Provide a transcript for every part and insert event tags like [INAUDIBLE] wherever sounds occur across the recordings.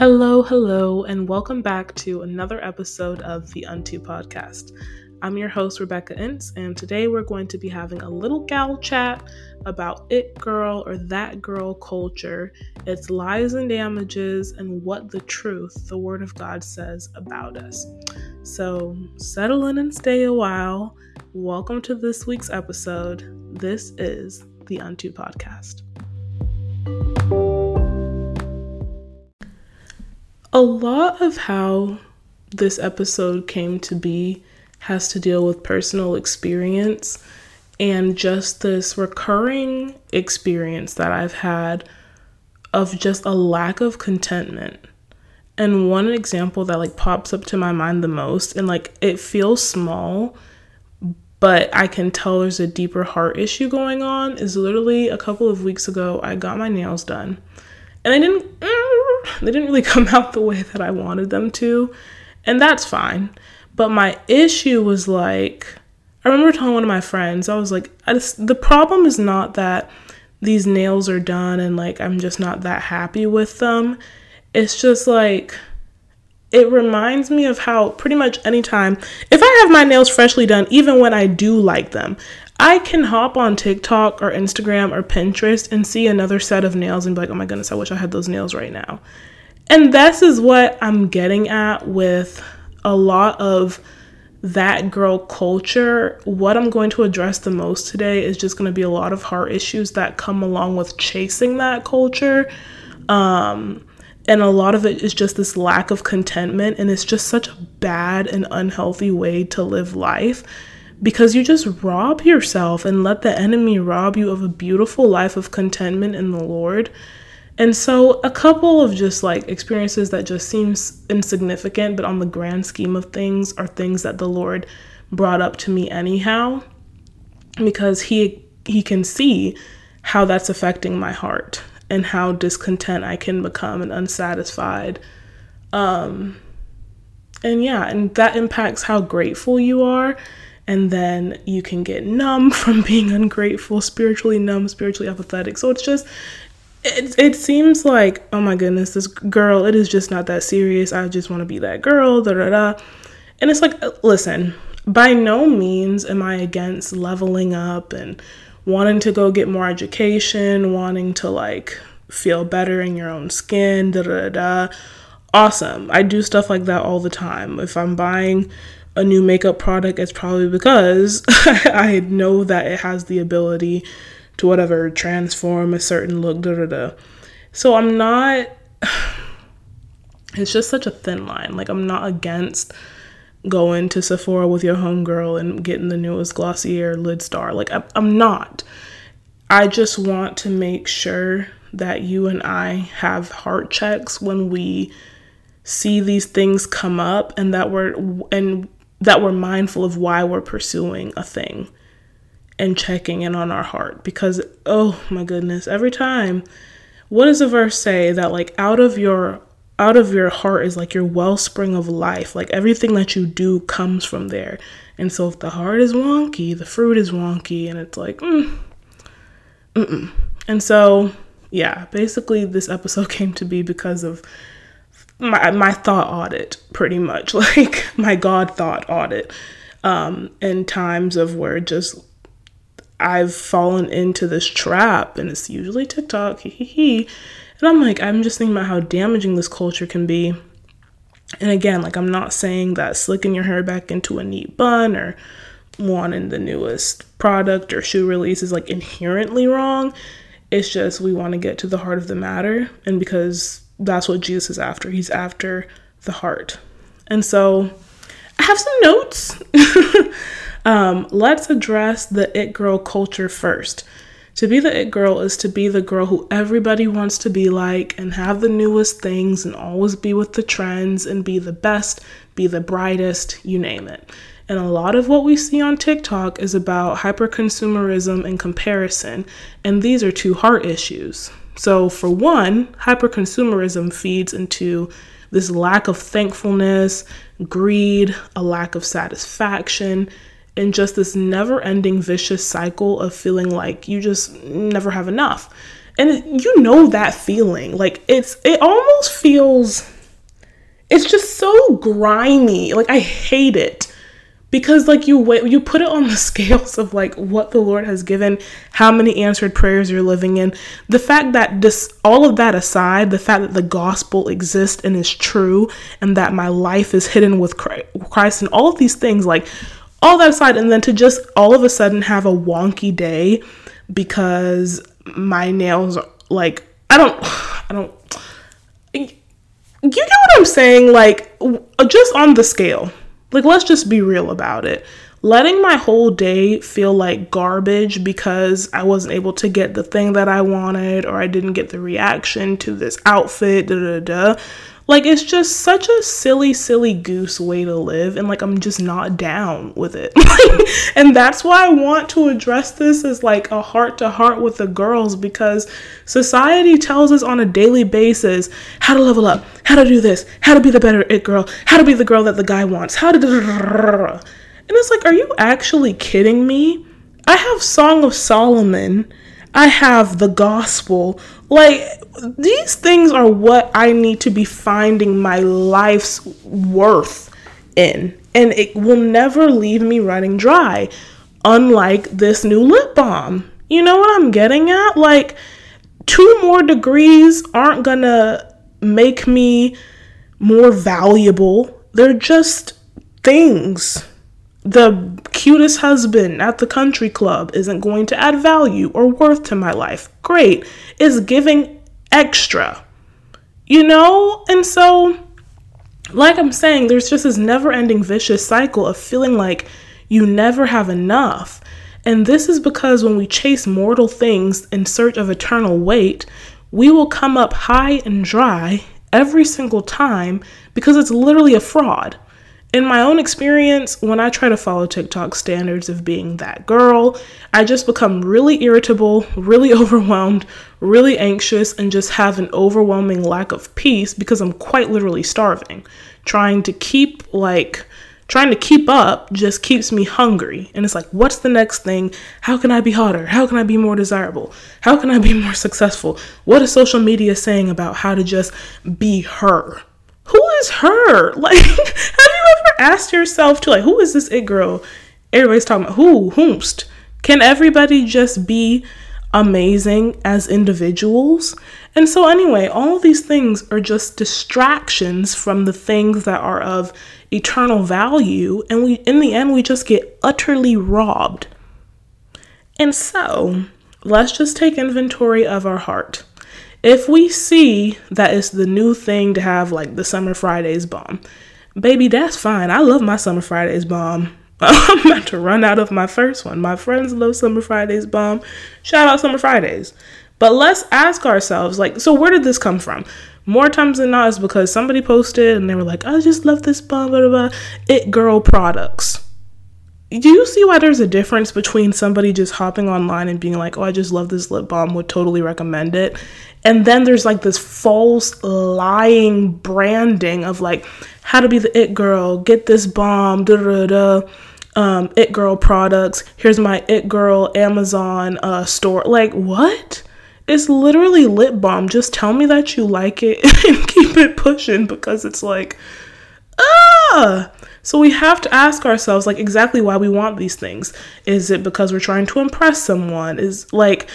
Hello, hello, and welcome back to another episode of the Unto Podcast. I'm your host, Rebecca Ince, and today we're going to be having a little gal chat about it girl or that girl culture, its lies and damages, and what the truth, the Word of God, says about us. So settle in and stay a while. Welcome to this week's episode. This is the Unto Podcast. A lot of how this episode came to be has to deal with personal experience and just this recurring experience that I've had of just a lack of contentment. And one example that like pops up to my mind the most and like it feels small, but I can tell there's a deeper heart issue going on is literally a couple of weeks ago I got my nails done. And they didn't mm, they didn't really [LAUGHS] come out the way that I wanted them to, and that's fine. But my issue was like, I remember telling one of my friends, I was like, I just, the problem is not that these nails are done and like I'm just not that happy with them. It's just like, it reminds me of how pretty much anytime, if I have my nails freshly done, even when I do like them, I can hop on TikTok or Instagram or Pinterest and see another set of nails and be like, oh my goodness, I wish I had those nails right now. And this is what I'm getting at with a lot of that girl culture. What I'm going to address the most today is just going to be a lot of heart issues that come along with chasing that culture. Um, and a lot of it is just this lack of contentment, and it's just such a bad and unhealthy way to live life because you just rob yourself and let the enemy rob you of a beautiful life of contentment in the Lord. And so, a couple of just like experiences that just seems insignificant, but on the grand scheme of things, are things that the Lord brought up to me anyhow, because He He can see how that's affecting my heart and how discontent I can become and unsatisfied. Um, and yeah, and that impacts how grateful you are and then you can get numb [LAUGHS] from being ungrateful, spiritually numb, spiritually apathetic. So it's just it, it seems like oh my goodness this girl it is just not that serious. I just want to be that girl da da da. And it's like listen by no means am i against leveling up and wanting to go get more education wanting to like feel better in your own skin da da da. Awesome. I do stuff like that all the time. If i'm buying a new makeup product, it's probably because [LAUGHS] I know that it has the ability to whatever transform a certain look. Da da da. So I'm not. [SIGHS] It's just such a thin line. Like I'm not against going to Sephora with your homegirl and getting the newest Glossier Lidstar. Like I, I'm not. I just want to make sure that you and I have heart checks when we see these things come up and that we're and that we're mindful of why we're pursuing a thing and checking in on our heart because oh my goodness every time what does the verse say that like out of your out of your heart is like your wellspring of life like everything that you do comes from there and so if the heart is wonky the fruit is wonky and it's like mm, mm-mm. and so yeah basically this episode [LAUGHS] came to be because of my my thought audit pretty much. [LAUGHS] Like my god thought audit um in times of where just I've fallen into this trap and it's usually TikTok and I'm like I'm just thinking about how damaging this culture can be. And again like I'm not saying that slicking your hair back into a neat bun or wanting the newest product or shoe release is like inherently wrong. It's just we want to get to the heart of the matter and because that's what Jesus is after. He's after the heart. And so I have some notes. [LAUGHS] um, let's address the it girl culture first. To be the it girl is to be the girl who everybody wants to be like and have the newest things and always be with the trends and be the best, be the brightest, you name it. And a lot of what we see on TikTok is about hyperconsumerism and comparison, and these are two heart issues. So, for one, hyperconsumerism feeds into this lack of thankfulness, greed, a lack of satisfaction, and just this never ending vicious cycle of feeling like you just never have enough. And you know that feeling. Like it's it almost feels it's just so grimy. Like I hate it because like you wait you put it on the [LAUGHS] scales of like what the lord has given how many answered prayers you're living in. The fact that this all of that aside the fact that the gospel exists and is true and that my life is hidden with christ and all of these things like all that aside and then to just all of a sudden have a wonky day because my nails are like i don't [SIGHS] i don't you get what i'm saying? Like just on the scale like, let's just be real about it. Letting my whole day feel like garbage because I wasn't able to get the thing that I wanted or I didn't get the reaction to this outfit, da da da. Like, it's just such a silly, silly goose way to live, and like, I'm just not down with it. [LAUGHS] and that's why I want to address this as like a heart to heart with the girls because society tells us on a daily basis how to level up, how to do this, how to be the better it girl, how to be the girl that the guy wants, how to. And it's like, are you actually kidding me? I have Song of Solomon. I have the gospel. Like, these things are what I need to be finding my life's worth in. And it will never leave me running dry, unlike this new lip balm. You know what I'm getting at? Like, two more degrees aren't gonna make me more valuable. They're just things. The cutest husband at the country club isn't going to add value or worth to my life. Great. Is giving extra. You know? And so, like I'm saying, there's just this never ending vicious cycle of feeling like you never have enough. And this is because when we chase mortal things in search of eternal weight, we will come up high and dry every single time because it's literally a fraud in my own experience, when I try to follow TikTok standards of being that girl, I just become really irritable, really [LAUGHS] overwhelmed, really anxious, and just have an overwhelming lack of peace because I'm quite literally starving. Trying to keep, like, trying to keep up just keeps me hungry. And it's like, what's the next thing? How can I be hotter? How can I be more desirable? How can I be more successful? What is social media saying about how to just be her? who is her? [LAUGHS] Like, ever asked yourself to like, who is this it girl? Everybody's talking about who, whomst. Can everybody just be amazing as individuals? And so, anyway, all these things are just distractions from the things that are of eternal value. And we, in the end, we just get utterly robbed. And so, let's just take inventory of our heart if we see that it's the new thing to have like the Summer Fridays balm, baby, that's fine. I love my Summer Fridays balm. [LAUGHS] I'm about to run out of my first one. My friends love Summer Fridays balm. Shout out Summer Fridays. But let's ask ourselves, like, so where did this come from? More times than not, it's because somebody posted and they were like, I just love this balm, blah, blah, blah. It girl products do you see why there's a difference between somebody just hopping online and being like, oh, I just love this lip balm, would totally recommend it? And then there's like this false lying branding of like how to be the it girl, get this balm, da da da. Um, it girl products. Here's my it girl Amazon uh, store. Like what? It's literally lip balm. Just tell me that you like it [LAUGHS] and keep it pushing because it's like ah so we have to ask ourselves like exactly why we want these things. Is it because we're trying to impress someone? Is like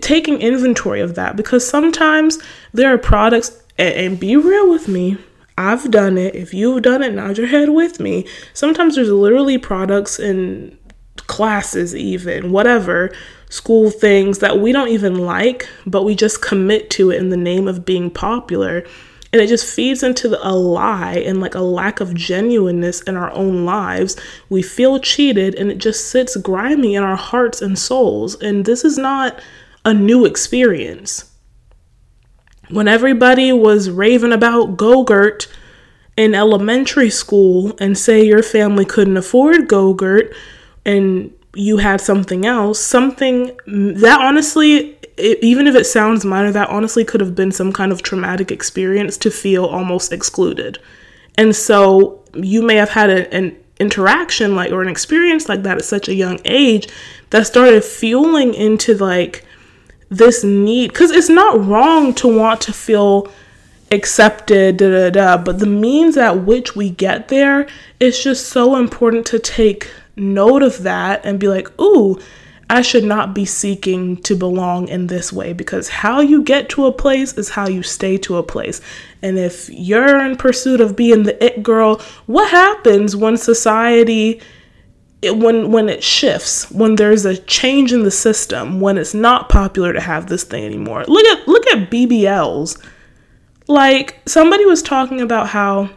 taking inventory of that because sometimes there are products and, and be real with me. I've done it. If you've done it, nod your head with me. Sometimes there's literally products and classes, even whatever school things that we don't even like, but we just commit to it in the name of being popular and it just feeds into the, a lie and like a lack of genuineness in our own lives. We feel cheated and it just sits grimy in our hearts and souls. And this is not a new experience. When everybody was raving about Go-Gurt in elementary school and say your family couldn't afford Go-Gurt and you had something else, something that honestly it, even if it sounds minor, that honestly could have been some kind of traumatic experience to feel almost excluded. And so you may have had a, an interaction like or an experience like that at such a young age that started fueling into like this need because it's not wrong to want to feel accepted da, da, da, but the means at which we get there is just so important to take note of that and be like ooh I should not be seeking to belong in this way because how you get to a place is how you stay to a place. And if you're in pursuit of being the it girl, what happens when society it, when when it shifts, when there's a change in the system, when it's not popular to have this thing anymore. Look at look at BBLs. Like somebody was talking about how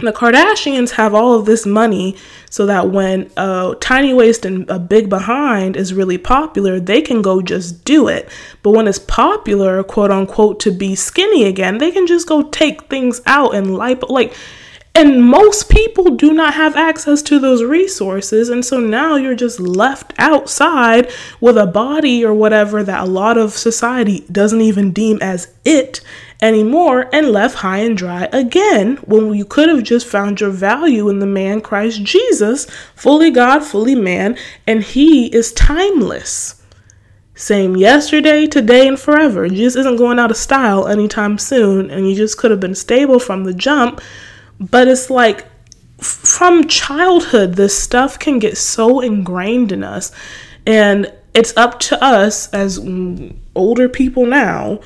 the Kardashians have all of this money so that when a tiny waist and a big behind is really popular, they can go just do it. But when it's popular, quote unquote, to be skinny again, they can just go take things out and lipo like and most people do not have access to those resources. And so now you're just left outside with a body or whatever that a lot of society doesn't even deem as it anymore and left high and dry again when you could have just found your value in the man Christ Jesus, fully God, fully man, and he is timeless. Same yesterday, today, and forever. Just isn't going out of style anytime soon, and you just could have been stable from the jump but it's like from childhood, this stuff can get so ingrained in us. And it's up to us as older people now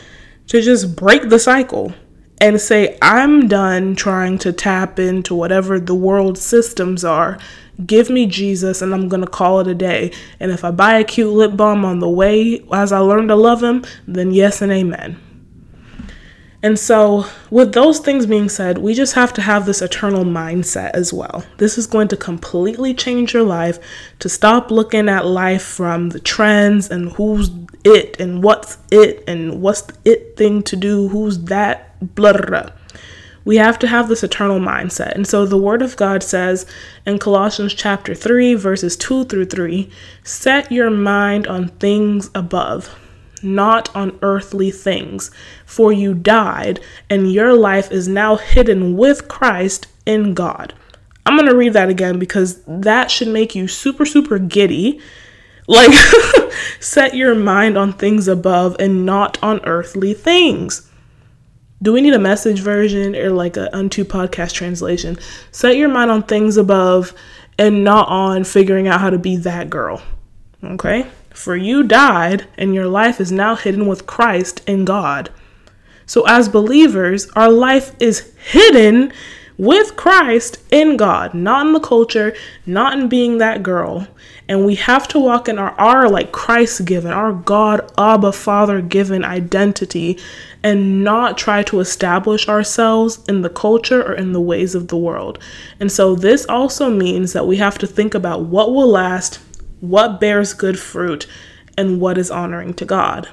to just break the cycle and say, I'm done trying to tap into whatever the world systems are. Give me Jesus and I'm going to call it a day. And if I buy a cute lip balm on the way as I learn to love him, then yes and amen. And so, with those things being said, we just have to have this eternal mindset as well. This is going to completely change your life to stop looking at life from the trends and who's it and what's it and what's the it thing to do, who's that, blah, blah, blah. We have to have this eternal mindset. And so the word of God says in Colossians chapter 3, verses 2 through 3 set your mind on things above not on earthly things. For you died, and your life is now hidden with Christ in God. I'm going to read that again because that should make you super, super giddy. Like, [LAUGHS] set your mind on things above and not on earthly things. Do we need a message version or like an unto podcast translation? Set your mind on things above and not on figuring out how to be that girl. Okay? For you died, and your life is now hidden with Christ in God. So, as believers, our life is hidden with Christ in God, not in the culture, not in being that girl. And we have to walk in our, our like Christ given, our God, Abba, Father given identity and not try to establish ourselves in the culture or in the ways of the world. And so, this also means that we have to think about what will last what bears good fruit, and what is honoring to God.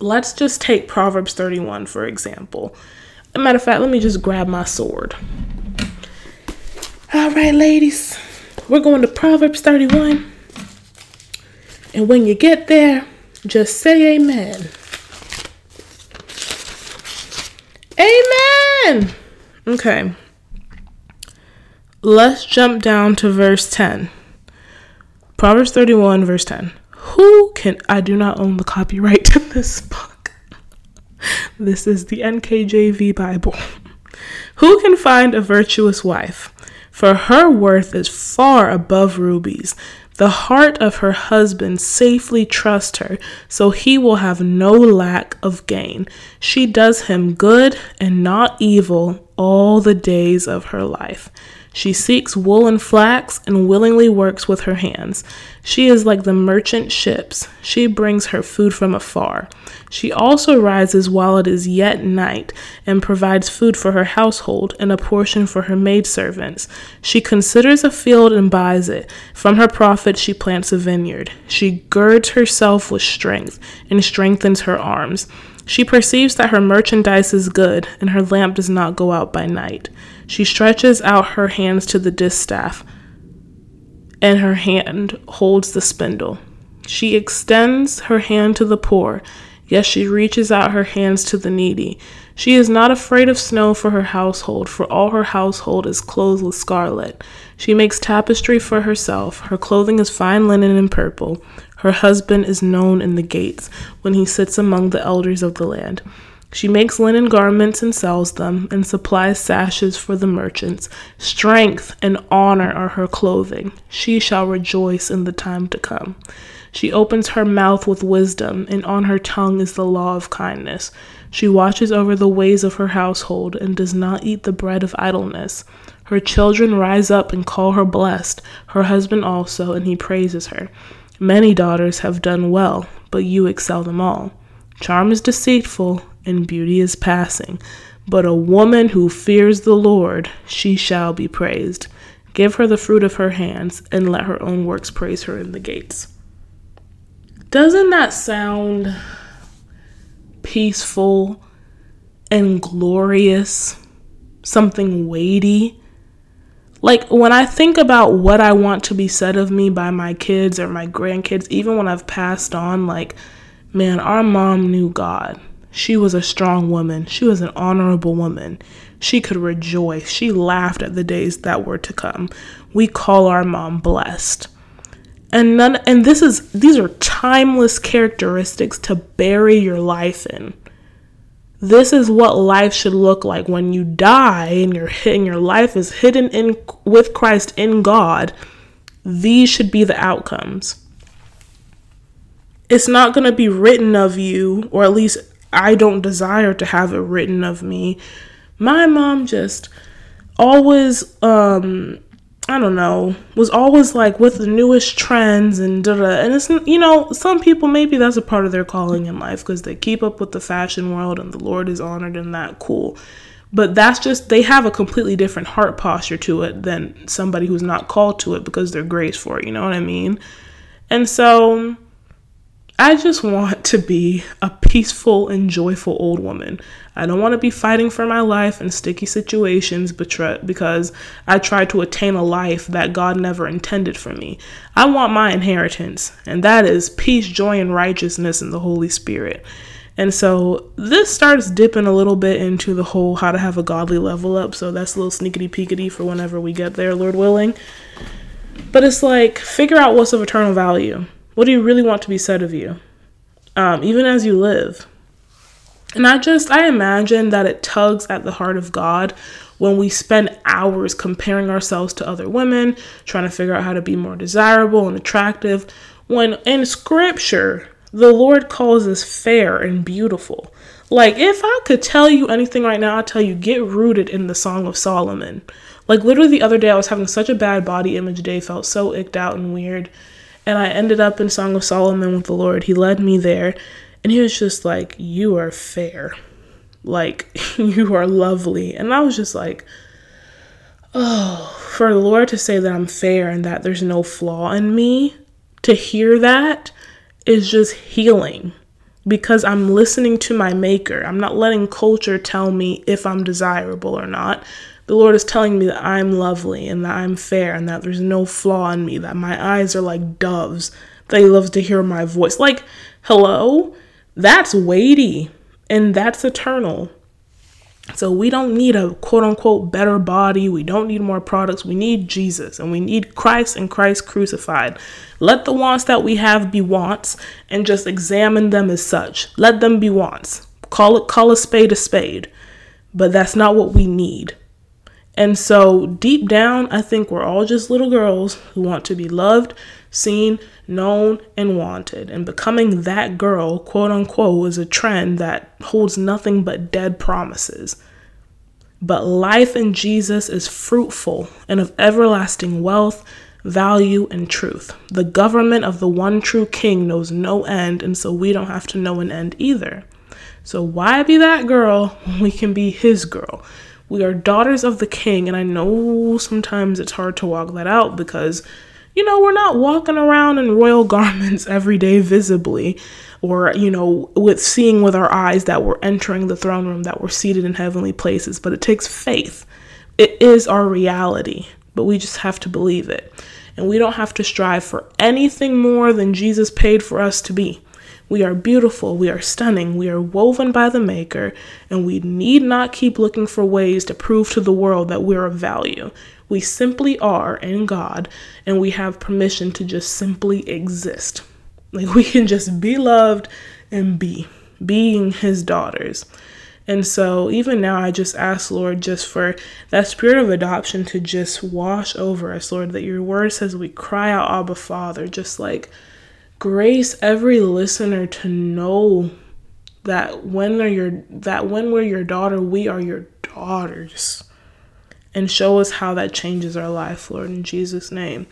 Let's just take Proverbs 31 for example. a matter of fact, let me just grab my sword. All right, ladies, we're going to Proverbs 31. And when you get there, just say amen. Amen. Okay. Let's jump down to verse 10. Proverbs 31, verse 10. Who can, I do not own the copyright to this book. This is the NKJV Bible. Who can find a virtuous wife? For her worth is far above rubies. The heart of her husband safely trusts her, so he will have no lack of gain. She does him good and not evil all the days of her life. She seeks wool and flax and willingly works with her hands. She is like the merchant ships. She brings her food from afar. She also rises while it is yet night and provides food for her household and a portion for her maidservants. She considers a field and buys it. From her profit she plants a vineyard. She girds herself with strength and strengthens her arms. She perceives that her merchandise is good, and her lamp does not go out by night. She stretches out her hands to the distaff, and her hand holds the spindle. She extends her hand to the poor, yes, she reaches out her hands to the needy. She is not afraid of snow for her household, for all her household is clothed with scarlet. She makes tapestry for herself. Her clothing is fine linen and purple. Her husband is known in the gates when he sits among the elders of the land. She makes linen garments and sells them, and supplies sashes for the merchants. Strength and honor are her clothing. She shall rejoice in the time to come. She opens her mouth with wisdom, and on her tongue is the law of kindness. She watches over the ways of her household, and does not eat the bread of idleness. Her children rise up and call her blessed, her husband also, and he praises her. Many daughters have done well, but you excel them all. Charm is deceitful, and beauty is passing, but a woman who fears the Lord, she shall be praised. Give her the fruit of her hands, and let her own works praise her in the gates. Doesn't that sound peaceful and glorious? Something weighty? Like when I think about what I want to be said of me by my kids or my grandkids, even when I've passed on, like, man, our mom knew God. She was a strong woman. She was an honorable woman. She could rejoice. She laughed at the days that were to come. We call our mom blessed. And none and this is these are timeless characteristics to bury your life in. This is what life should look like when you die and your [LAUGHS] and your life is hidden in with Christ in God. These should be the outcomes. It's not going to be written of you, or at least I don't desire to have it written of me. My mom just always um I don't know, was always like with the newest trends and da da. And it's, you know, some people maybe that's a part of their calling in life because they keep up with the fashion world and the Lord is honored in that. Cool. But that's just, they have a completely different heart posture to it than somebody who's not called to it because they're graced for it. You know what I mean? And so I just want to be a peaceful and joyful old woman. I don't want to be fighting for my life in sticky situations because I tried to attain a life that God never intended for me. I want my inheritance, and that is peace, joy, and righteousness in the Holy Spirit. And so this starts dipping a little bit into the whole how to have a godly level up. So that's a little sneakity peekity for whenever we get there, Lord willing. But it's like figure out what's of eternal value. What do you really want to be said of you? Um, even as you live. And I just, I imagine that it tugs at the heart of God when we spend hours comparing ourselves to other women, trying to figure out how to be more desirable and attractive, when in scripture, the Lord calls us fair and beautiful. Like, if I could tell you anything right now, I'd tell you get rooted in the Song of Solomon. Like, literally, the other day, I was having such a bad body image day, felt so icked out and weird. And I ended up in Song of Solomon with the Lord. He led me there. And he was just like, You are fair. Like, [LAUGHS] you are lovely. And I was just like, Oh, for the Lord to say that I'm fair and that there's no flaw in me, to hear that is just healing because I'm listening to my maker. I'm not letting culture tell me if I'm desirable or not. The Lord is telling me that I'm lovely and that I'm fair and that there's no flaw in me, that my eyes are like doves, that He loves to hear my voice. Like, hello? That's weighty and that's eternal. So we don't need a quote unquote better body. We don't need more products. We need Jesus and we need Christ and Christ crucified. Let the wants that we have be wants and just examine them as such. Let them be wants. Call it call a spade a spade. But that's not what we need. And so deep down, I think we're all just little girls who want to be loved, seen, known, and wanted. And becoming that girl, quote unquote, is a trend that holds nothing but dead promises. But life in Jesus is fruitful and of everlasting wealth, value, and truth. The government of the one true King knows no end, and so we don't have to know an end either. So why be that girl when we can be his girl? We are daughters of the king, and I know sometimes it's hard to walk that out because, you know, we're not walking around in royal [LAUGHS] garments every day visibly, or, you know, with seeing with our eyes that we're entering the throne room, that we're seated in heavenly places, but it takes faith. It is our reality, but we just have to believe it. And we don't have to strive for anything more than Jesus paid for us to be. We are beautiful, we are stunning, we are woven by the Maker, and we need not keep looking for ways to prove to the world that we're of value. We simply are in God, and we have permission to just simply exist. Like we can just be loved and be being his daughters. And so even now I just ask Lord just for that spirit of adoption to just wash over us, Lord, that your word says we cry out Abba Father, just like grace every listener to know that when are your that when we're your daughter, we are your daughters. And show us how that changes our life, Lord, in Jesus' name.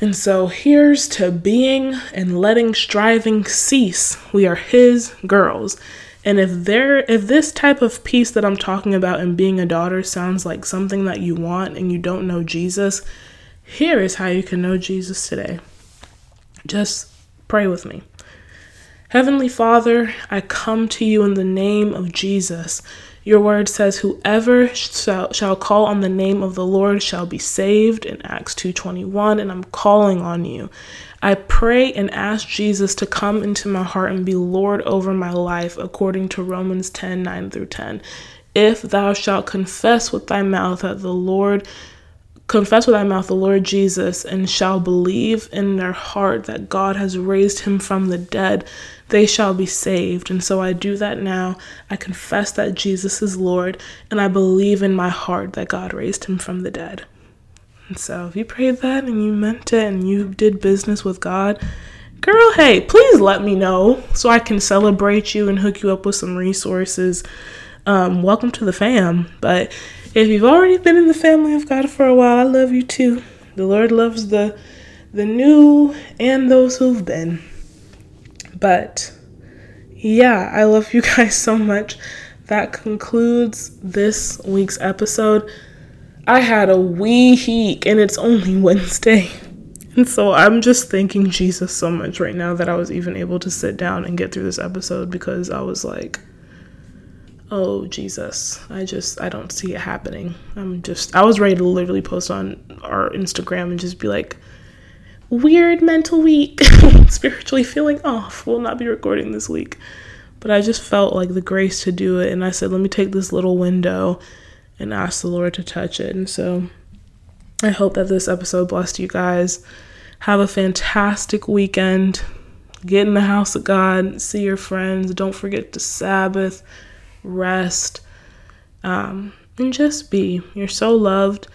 And so here's to being and letting striving cease. We are his girls. And if there if this type of peace that I'm talking about in being a daughter sounds like something that you want and you don't know Jesus, here is how you can know Jesus today. Just pray with me. Heavenly Father, I come to you in the name of Jesus. Your word says whoever shall, call on the name of the Lord shall be saved in Acts 2:21 and I'm calling on you. I pray and ask Jesus to come into my heart and be Lord over my life according to Romans 10 9 through 10. If thou shalt confess with thy mouth that the Lord confess with thy mouth the Lord Jesus and shall believe in their heart that God has raised him from the dead, they shall be saved. And so I do that now. I confess that Jesus is Lord, and I believe in my heart that God raised him from the dead. And so if you prayed that and you meant it and you did business with God, girl, hey, please let me know so I can celebrate you and hook you up with some resources. Um, welcome to the fam. But if you've already been in the family of God for a while, I love you too. The Lord loves the the new and those who've been. But yeah, I love [LAUGHS] you guys so much. That concludes this week's episode. I had a wee heek and it's only [LAUGHS] Wednesday. And so I'm just thanking Jesus so much right now that I was even able to sit down and get through this episode because I was like, oh Jesus, I just I don't see it happening. I'm just I was ready to literally post on our Instagram and just be like, weird mental week, [LAUGHS] spiritually feeling off. Will not be recording this week. But I just felt like the grace to do it. And I said, let me take this little window and ask the Lord to touch it. And so I hope that this episode blessed you guys. Have a fantastic weekend. Get in the house of God, see your friends. Don't forget to Sabbath, rest, um, and just be. You're so loved.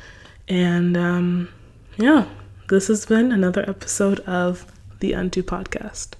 And um, yeah. This has been another episode of the Unto Podcast.